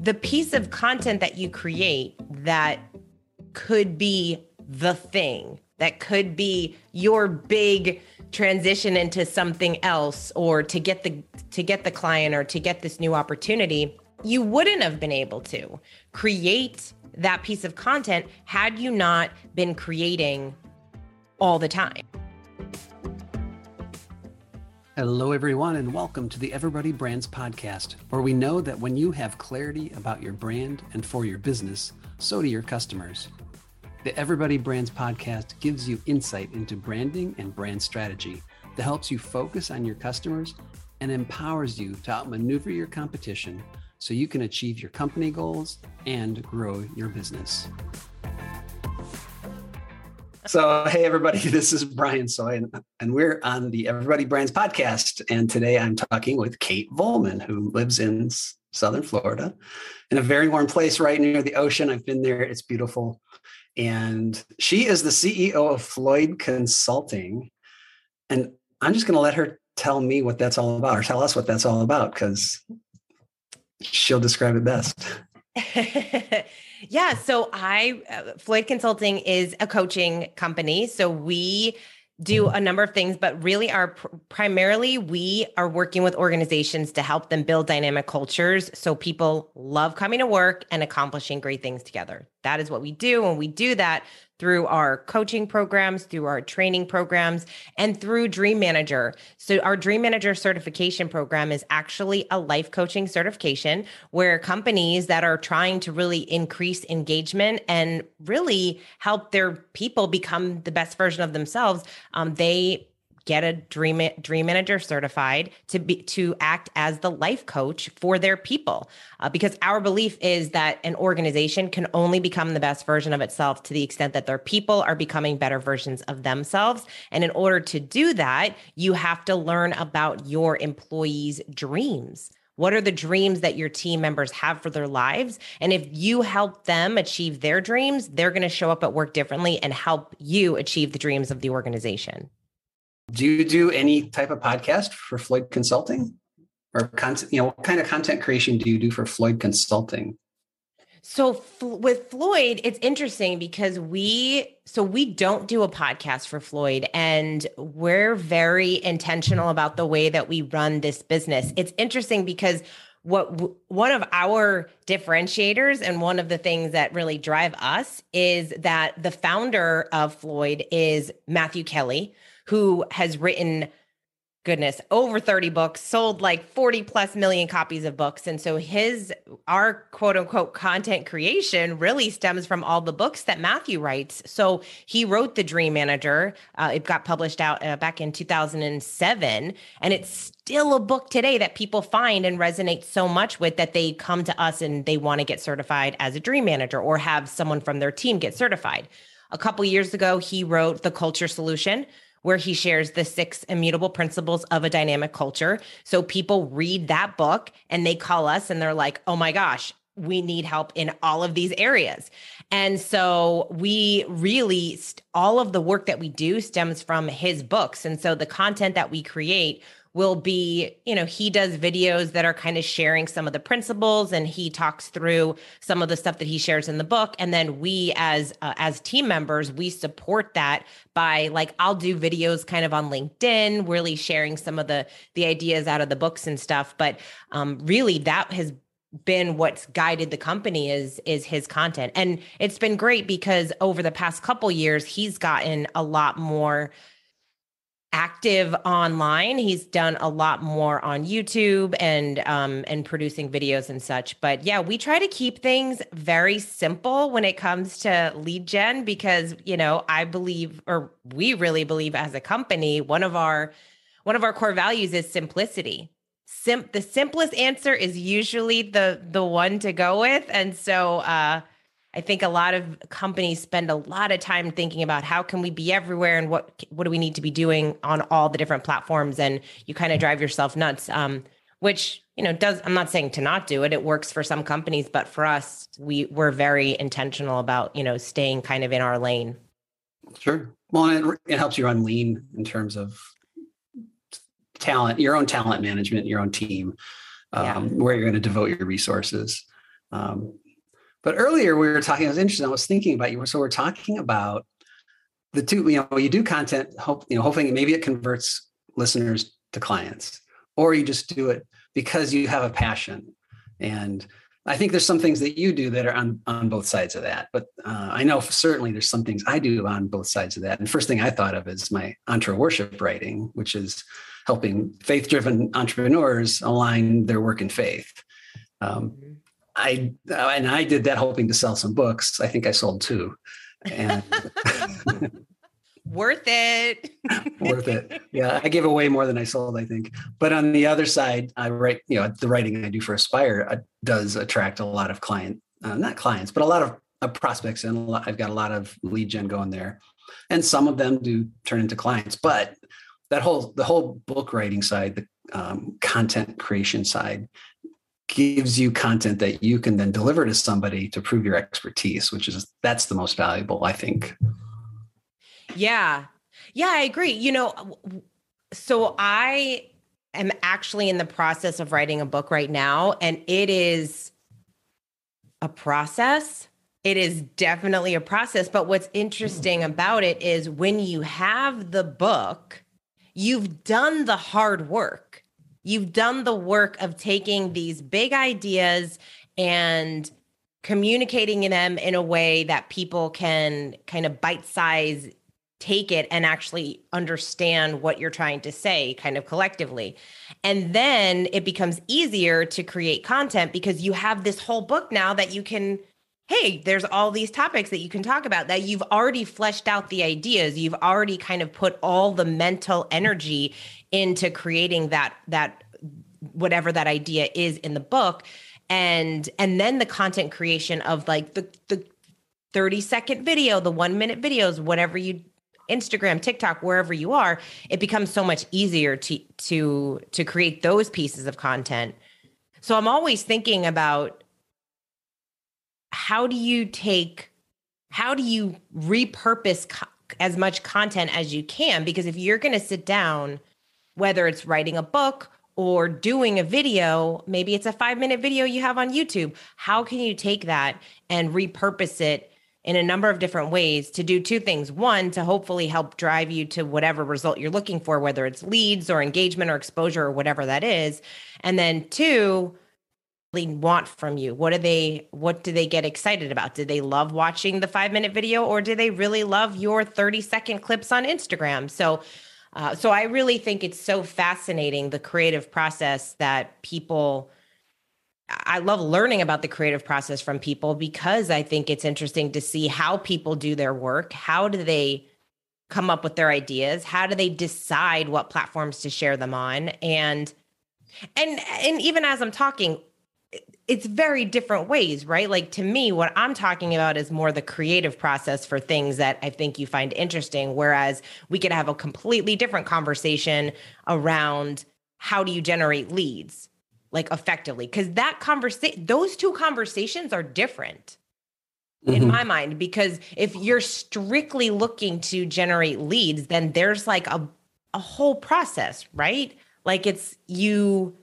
the piece of content that you create that could be the thing that could be your big transition into something else or to get the to get the client or to get this new opportunity you wouldn't have been able to create that piece of content had you not been creating all the time Hello, everyone, and welcome to the Everybody Brands podcast, where we know that when you have clarity about your brand and for your business, so do your customers. The Everybody Brands podcast gives you insight into branding and brand strategy that helps you focus on your customers and empowers you to outmaneuver your competition so you can achieve your company goals and grow your business. So, hey, everybody, this is Brian Sooy, and, and, we're on the Everybody Brands podcast. And today I'm talking with Kate Volman, who lives in Southern Florida in a very warm place right near the ocean. I've been there, it's beautiful. And she is the CEO of Floyd Consulting. And I'm just going to let her tell me what that's all about, or tell us what that's all about, because she'll describe it best. yeah. So I, uh, Floyd Consulting is a coaching company. So we do a number of things, but really are pr- primarily we are working with organizations to help them build dynamic cultures so people love coming to work and accomplishing great things together. That is what we do. And we do that through our coaching programs, through our training programs, and through Dream Manager. So, our Dream Manager certification program is actually a life coaching certification where companies that are trying to really increase engagement and really help their people become the best version of themselves, um, they get a dream dream manager certified to be to act as the life coach for their people uh, because our belief is that an organization can only become the best version of itself to the extent that their people are becoming better versions of themselves and in order to do that you have to learn about your employees dreams what are the dreams that your team members have for their lives? And if you help them achieve their dreams, they're going to show up at work differently and help you achieve the dreams of the organization. Do you do any type of podcast for Floyd Consulting? Or content, you know, what kind of content creation do you do for Floyd Consulting? So with Floyd, it's interesting because we so we don't do a podcast for Floyd and we're very intentional about the way that we run this business. It's interesting because what one of our differentiators and one of the things that really drive us is that the founder of Floyd is Matthew Kelly, who has written goodness over 30 books sold like 40 plus million copies of books. And so his our quote unquote content creation really stems from all the books that matthew writes. So he wrote the dream manager uh, it got published out uh, back in 2007 and it's still a book today that people find and resonate so much with that they come to us and they want to get certified as a dream manager or have someone from their team get certified. A couple years ago he wrote the culture solution where he shares the six immutable principles of a dynamic culture. So people read that book and they call us and they're like, oh my gosh, we need help in all of these areas. And so we really, all of the work that we do stems from his books. And so the content that we create will be, you know, he does videos that are kind of sharing some of the principles and he talks through some of the stuff that he shares in the book. And then we as uh, as team members, we support that by like I'll do videos kind of on LinkedIn, really sharing some of the the ideas out of the books and stuff, but um really that has been what's guided the company is is his content. And it's been great because over the past couple years he's gotten a lot more active online. He's done a lot more on YouTube and um, and producing videos and such. But yeah, we try to keep things very simple when it comes to lead gen because you know I believe, or we really believe as a company, one of our one of our core values is simplicity. Sim- the simplest answer is usually the the one to go with, and so. uh I think a lot of companies spend a lot of time thinking about how can we be everywhere and what what do we need to be doing on all the different platforms, and you kind of drive yourself nuts. Um, which you know does I'm not saying to not do it. It works for some companies, but for us, we we're very intentional about you know staying kind of in our lane. Sure. Well, it, it helps you run lean in terms of talent, your own talent management, your own team, um, yeah. where you're going to devote your resources. Um, but earlier we were talking, it was interesting. I was thinking about you. So we're talking about the two, you know, you do content, hope, you know, hoping maybe it converts listeners to clients, or you just do it because you have a passion. And I think there's some things that you do that are on, on both sides of that. But uh, I know certainly there's some things I do on both sides of that. And first thing I thought of is my Entreworship writing, which is helping faith driven entrepreneurs align their work and faith. Um, mm-hmm. I and I did that hoping to sell some books. I think I sold two. And worth it. worth it. Yeah, I gave away more than I sold, I think. But on the other side, I write, you know, the writing I do for Aspire uh, does attract a lot of client, uh, not clients, but a lot of uh, prospects, and lot, I've got a lot of lead gen going there, and some of them do turn into clients. But that whole the whole book writing side, the um, content creation side, gives you content that you can then deliver to somebody to prove your expertise, which is that's the most valuable, I think. Yeah. Yeah, I agree. You know, so I am actually in the process of writing a book right now, and it is a process. It is definitely a process. But what's interesting about it is when you have the book, you've done the hard work. You've done the work of taking these big ideas and communicating them in a way that people can kind of bite size take it and actually understand what you're trying to say kind of collectively. And then it becomes easier to create content because you have this whole book now that you can hey, there's all these topics that you can talk about that you've already fleshed out the ideas. You've already kind of put all the mental energy into creating that that whatever that idea is in the book and and then the content creation of like the the 30 second video, the 1 minute videos, whatever you Instagram, TikTok, wherever you are, it becomes so much easier to to to create those pieces of content. So I'm always thinking about how do you take how do you repurpose co- as much content as you can because if you're going to sit down whether it's writing a book or doing a video, maybe it's a 5 minute video you have on YouTube, how can you take that and repurpose it in a number of different ways to do two things. One, to hopefully help drive you to whatever result you're looking for, whether it's leads or engagement or exposure or whatever that is. And then two, want from you what do they what do they get excited about did they love watching the five minute video or do they really love your 30 second clips on instagram so uh, so i really think it's so fascinating the creative process that people I love learning about the creative process from people because I think it's interesting to see how people do their work. How do they come up with their ideas? How do they decide what platforms to share them on? And and and even as I'm talking, it's very different ways, right? Like to me, what I'm talking about is more the creative process for things that I think you find interesting. Whereas we could have a completely different conversation around how do you generate leads like effectively because that conversation those two conversations are different mm-hmm. in my mind because if you're strictly looking to generate leads then there's like a a whole process right like it's you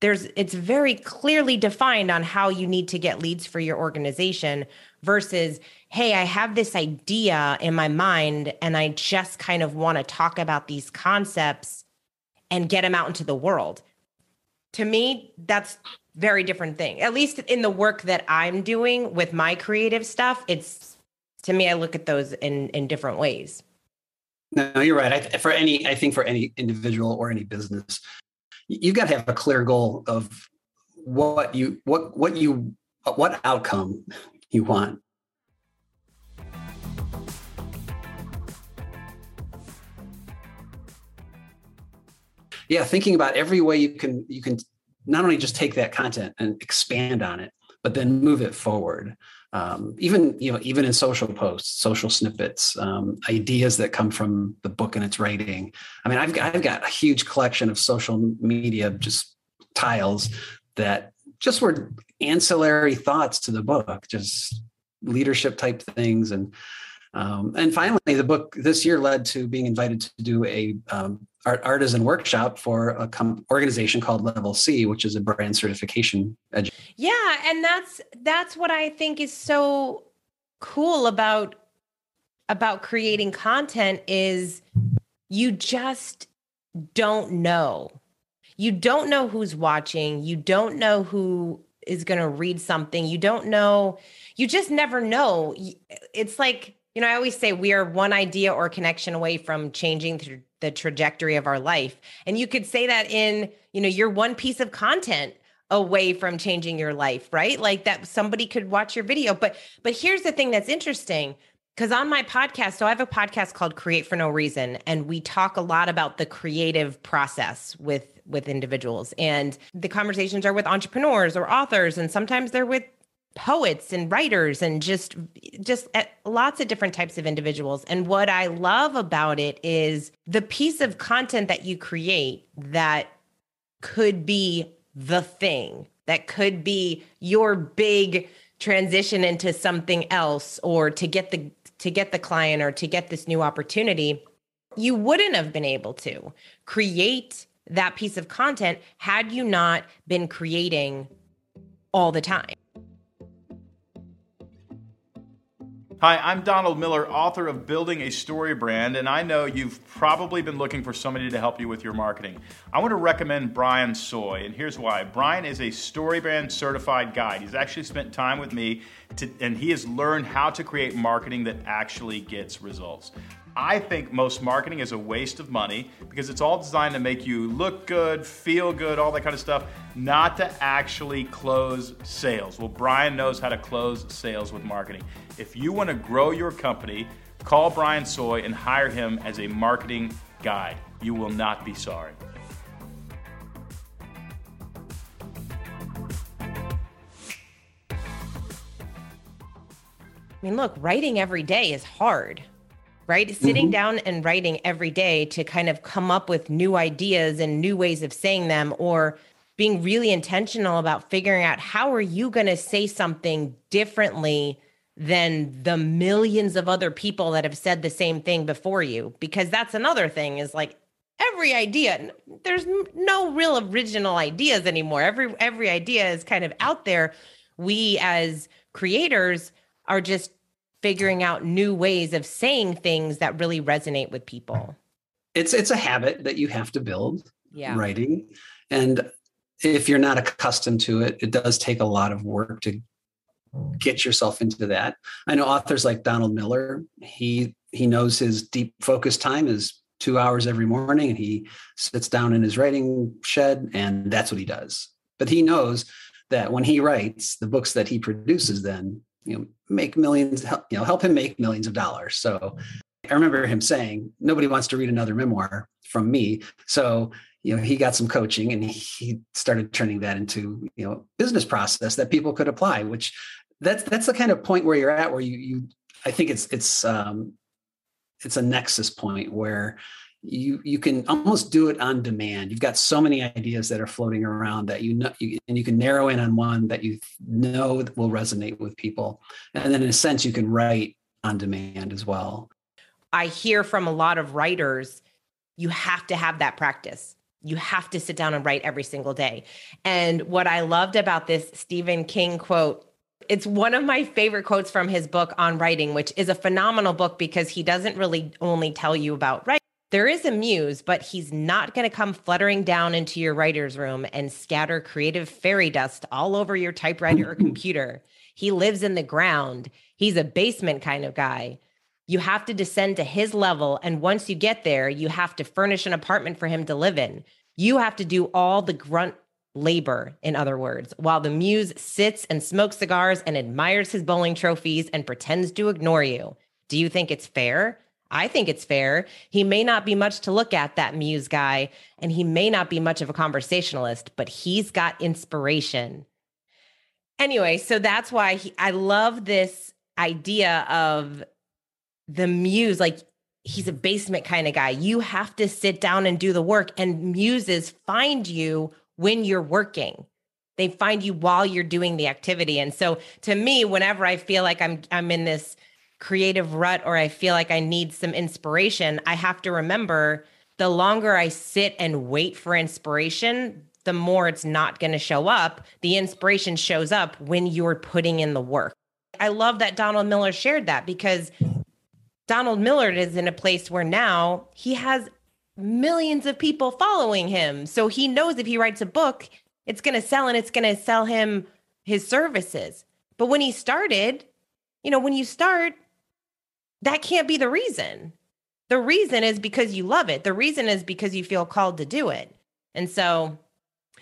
there's it's very clearly defined on how you need to get leads for your organization versus hey i have this idea in my mind and i just kind of want to talk about these concepts and get them out into the world. To me that's very different thing. At least in the work that i'm doing with my creative stuff it's to me i look at those in in different ways. No you're right. I, for any i think for any individual or any business you've got to have a clear goal of what you what what you what outcome you want yeah, thinking about every way you can you can not only just take that content and expand on it, but then move it forward. Um, even you know even in social posts, social snippets, um, ideas that come from the book and its writing. I mean, I've I've got a huge collection of social media just tiles that just were ancillary thoughts to the book, just leadership type things and Um, and finally, the book this year led to being invited to do a um, art, artisan workshop for a com- organization called Level C, which is a brand certification. Yeah, and that's that's what I think is so cool about about creating content is you just don't know. You don't know who's watching. You don't know who is going to read something. You don't know. You just never know. It's like, you know, I always say we are one idea or connection away from changing th- the trajectory of our life. And you could say that in, you know, you're one piece of content away from changing your life, right? Like that somebody could watch your video. But but here's the thing that's interesting because on my podcast, so I have a podcast called Create for No Reason, and we talk a lot about the creative process with with individuals. And the conversations are with entrepreneurs or authors, and sometimes they're with poets and writers and just just eh, lots of different types of individuals and what i love about it is the piece of content that you create that could be the thing that could be your big transition into something else or to get the to get the client or to get this new opportunity, you wouldn't have been able to create that piece of content had you not been creating all the time. Hi, I'm Donald Miller, author of Building a Story Brand, and I know you've probably been looking for somebody to help you with your marketing. I want to recommend Brian Sooy, and here's why. Brian is a Story Brand certified guide. He's actually spent time with me, to, and he has learned how to create marketing that actually gets results. I think most marketing is a waste of money because it's all designed to make you look good, feel good, all that kind of stuff, not to actually close sales. Well, Brian knows how to close sales with marketing. If you want to grow your company, call Brian Sooy and hire him as a marketing guide. You will not be sorry. I mean, look, writing every day is hard right? Sitting mm-hmm. down and writing every day to kind of come up with new ideas and new ways of saying them or being really intentional about figuring out how are you going to say something differently than the millions of other people that have said the same thing before you because that's another thing is like every idea there's no real original ideas anymore every every idea is kind of out there we as creators are just figuring out new ways of saying things that really resonate with people. It's it's a habit that you have to build yeah. writing. And if you're not accustomed to it it does take a lot of work to get yourself into that. I know authors like donald miller he he knows his deep focus time is two hours every morning and he sits down in his writing shed and that's what he does. But he knows that when he writes the books that he produces then you know make millions help, you know help him make millions of dollars. So i remember him saying nobody wants to read another memoir from me. So you know he got some coaching and he started turning that into you know business process that people could apply which that's that's the kind of point where you're at where you you i think it's it's um it's a nexus point where you you can almost do it on demand. You've got so many ideas that are floating around that you know you, and you can narrow in on one that you know will resonate with people. And then in a sense you can write on demand as well. I hear from a lot of writers you have to have that practice. You have to sit down and write every single day. And what i loved about this stephen king quote it's one of my favorite quotes from his book on writing, which is a phenomenal book because he doesn't really only tell you about writing there is a muse, but he's not going to come fluttering down into your writer's room and scatter creative fairy dust all over your typewriter or computer. He lives in the ground. He's a basement kind of guy. You have to descend to his level. And once you get there, you have to furnish an apartment for him to live in. You have to do all the grunt labor, in other words, while the muse sits and smokes cigars and admires his bowling trophies and pretends to ignore you. Do you think it's fair? I think it's fair. He may not be much to look at, that muse guy, and he may not be much of a conversationalist, but he's got inspiration. Anyway, so that's why he, I love this idea of the muse. Like he's a basement kind of guy. You have to sit down and do the work, and muses find you when you're working. They find you while you're doing the activity. And so to me, whenever I feel like I'm I'm in this creative rut or I feel like I need some inspiration, I have to remember the longer I sit and wait for inspiration, the more it's not going to show up. The inspiration shows up when you're putting in the work. I love that Donald Miller shared that because Donald Miller is in a place where now he has millions of people following him. So he knows if he writes a book, it's going to sell and it's going to sell him his services. But when he started, you know, when you start, that can't be the reason. The reason is because you love it. The reason is because you feel called to do it. And so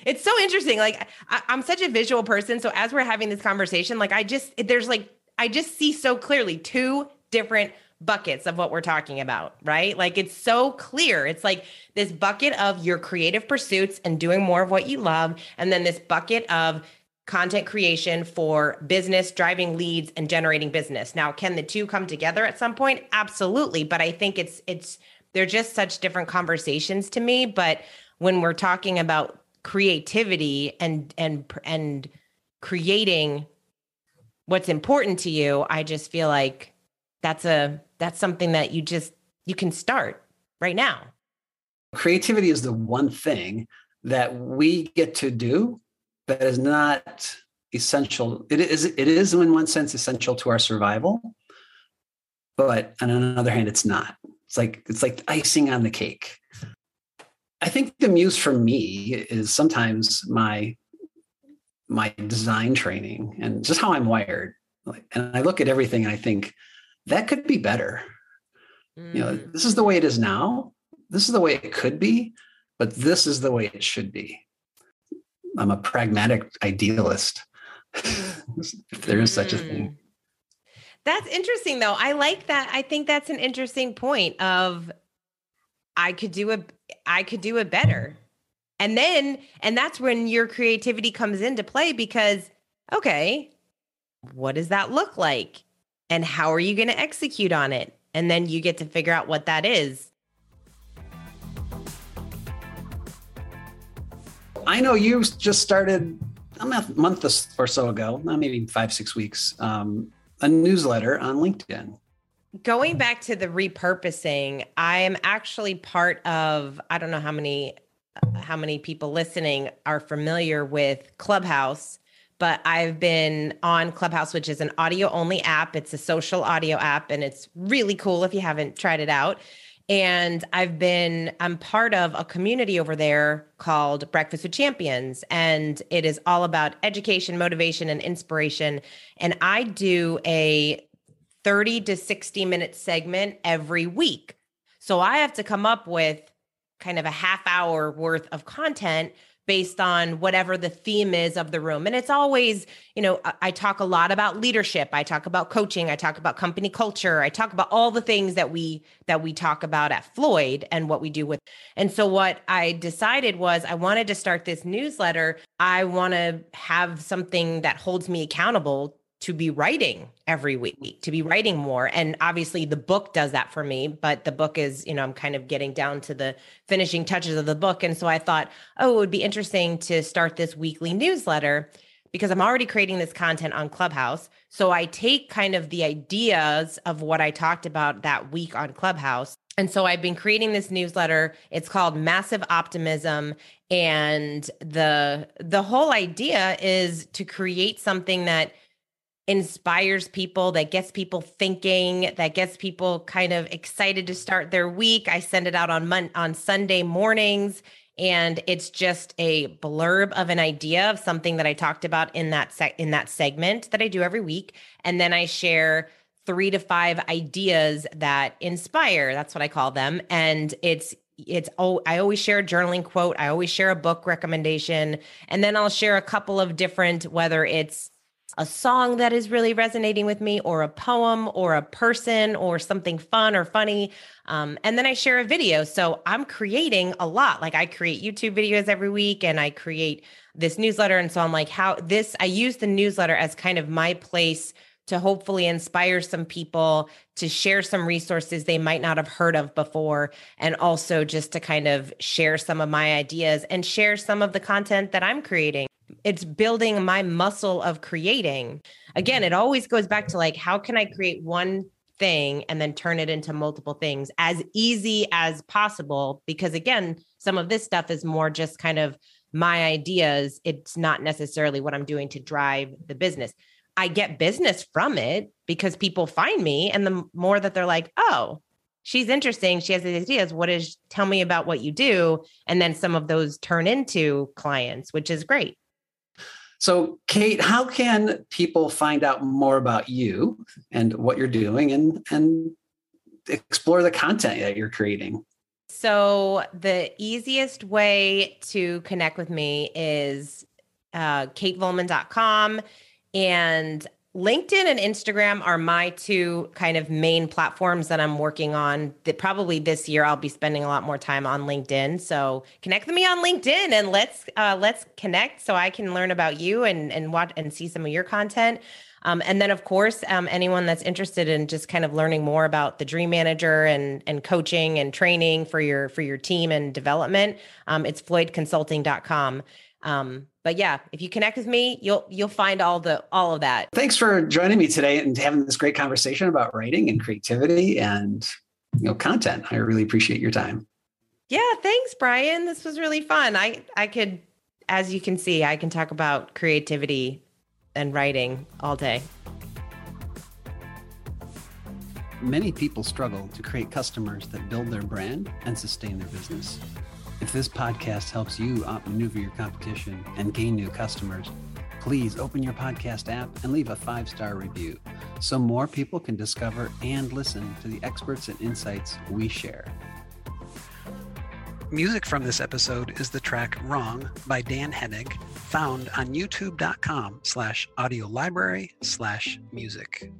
it's so interesting. Like I, am such a visual person. So as we're having this conversation, like I just, there's like, I just see so clearly two different buckets of what we're talking about, right? Like it's so clear. It's like this bucket of your creative pursuits and doing more of what you love. And then this bucket of content creation for business, driving leads and generating business. Now, can the two come together at some point? Absolutely, but I think it's it's they're just such different conversations to me, but when we're talking about creativity and and and creating what's important to you, I just feel like that's a that's something that you just you can start right now. Creativity is the one thing that we get to do that is not essential. It is it is in one sense essential to our survival, but on another hand, it's not. It's like it's like icing on the cake. I think the muse for me is sometimes my my design training and just how I'm wired. And I look at everything and I think that could be better. Mm. You know, mm. this is the way it is now. This is the way it could be, but this is the way it should be. I'm a pragmatic idealist, if there is such a thing. Mm. That's interesting though. I like that. I think that's an interesting point of I could do a I could do it better. And then and that's when your creativity comes into play because okay, what does that look like? And how are you going to execute on it? And then you get to figure out what that is. I know you just started a month or so ago, maybe five, six weeks, um, a newsletter on LinkedIn. Going back to the repurposing, I am actually part of, I don't know how many how many people listening are familiar with Clubhouse, but I've been on Clubhouse, which is an audio only app. It's a social audio app, and it's really cool if you haven't tried it out and I've been I'm part of a community over there called Breakfast with Champions and it is all about education, motivation and inspiration and I do a 30 to 60 minute segment every week. So I have to come up with kind of a half hour worth of content based on whatever the theme is of the room. And it's always, you know, I talk a lot about leadership, I talk about coaching, I talk about company culture, I talk about all the things that we that we talk about at Floyd and what we do with. And so what I decided was I wanted to start this newsletter. I want to have something that holds me accountable to be writing every week, to be writing more. And obviously the book does that for me, but the book is, you know, I'm kind of getting down to the finishing touches of the book. And so I thought, oh, it would be interesting to start this weekly newsletter because I'm already creating this content on Clubhouse. So I take kind of the ideas of what I talked about that week on Clubhouse. And so I've been creating this newsletter. It's called Massive Optimism and the the whole idea is to create something that inspires people, that gets people thinking, that gets people kind of excited to start their week. I send it out on Mon- on Sunday mornings and it's just a blurb of an idea of something that I talked about in that se- in that segment that I do every week and then I share 3 to 5 ideas that inspire. That's what I call them and it's it's oh I always share a journaling quote, I always share a book recommendation and then I'll share a couple of different whether it's a song that is really resonating with me, or a poem, or a person, or something fun or funny. Um, and then I share a video. So I'm creating a lot. Like I create YouTube videos every week and I create this newsletter. And so I'm like, how this, I use the newsletter as kind of my place to hopefully inspire some people to share some resources they might not have heard of before and also just to kind of share some of my ideas and share some of the content that I'm creating it's building my muscle of creating again it always goes back to like how can i create one thing and then turn it into multiple things as easy as possible. Because again, some of this stuff is more just kind of my ideas. It's not necessarily what I'm doing to drive the business. I get business from it because people find me. And the more that they're like, oh, she's interesting. She has these ideas. What is, tell me about what you do. And then some of those turn into clients, which is great. So, Kate, how can people find out more about you and what you're doing and, and explore the content that you're creating? So, the easiest way to connect with me is uh, katevolman.com. And LinkedIn and Instagram are my two kind of main platforms that I'm working on. That probably this year I'll be spending a lot more time on LinkedIn. So connect with me on LinkedIn and let's uh, let's connect so I can learn about you and and watch and see some of your content. Um, and then, of course, um, anyone that's interested in just kind of learning more about the Dream Manager and and coaching and training for your for your team and development, um, it's floydconsulting.com. Um, but yeah, if you connect with me, you'll you'll find all the all of that. Thanks for joining me today and having this great conversation about writing and creativity and you know content. I really appreciate your time. Yeah, thanks, Brian. This was really fun. I I could, as you can see, I can talk about creativity and writing all day. Many people struggle to create customers that build their brand and sustain their business. If this podcast helps you outmaneuver your competition and gain new customers, please open your podcast app and leave a five star review so more people can discover and listen to the experts and insights we share. Music from this episode is the track Wrong by Dan Henig, found on youtube.com slash audio library slash music.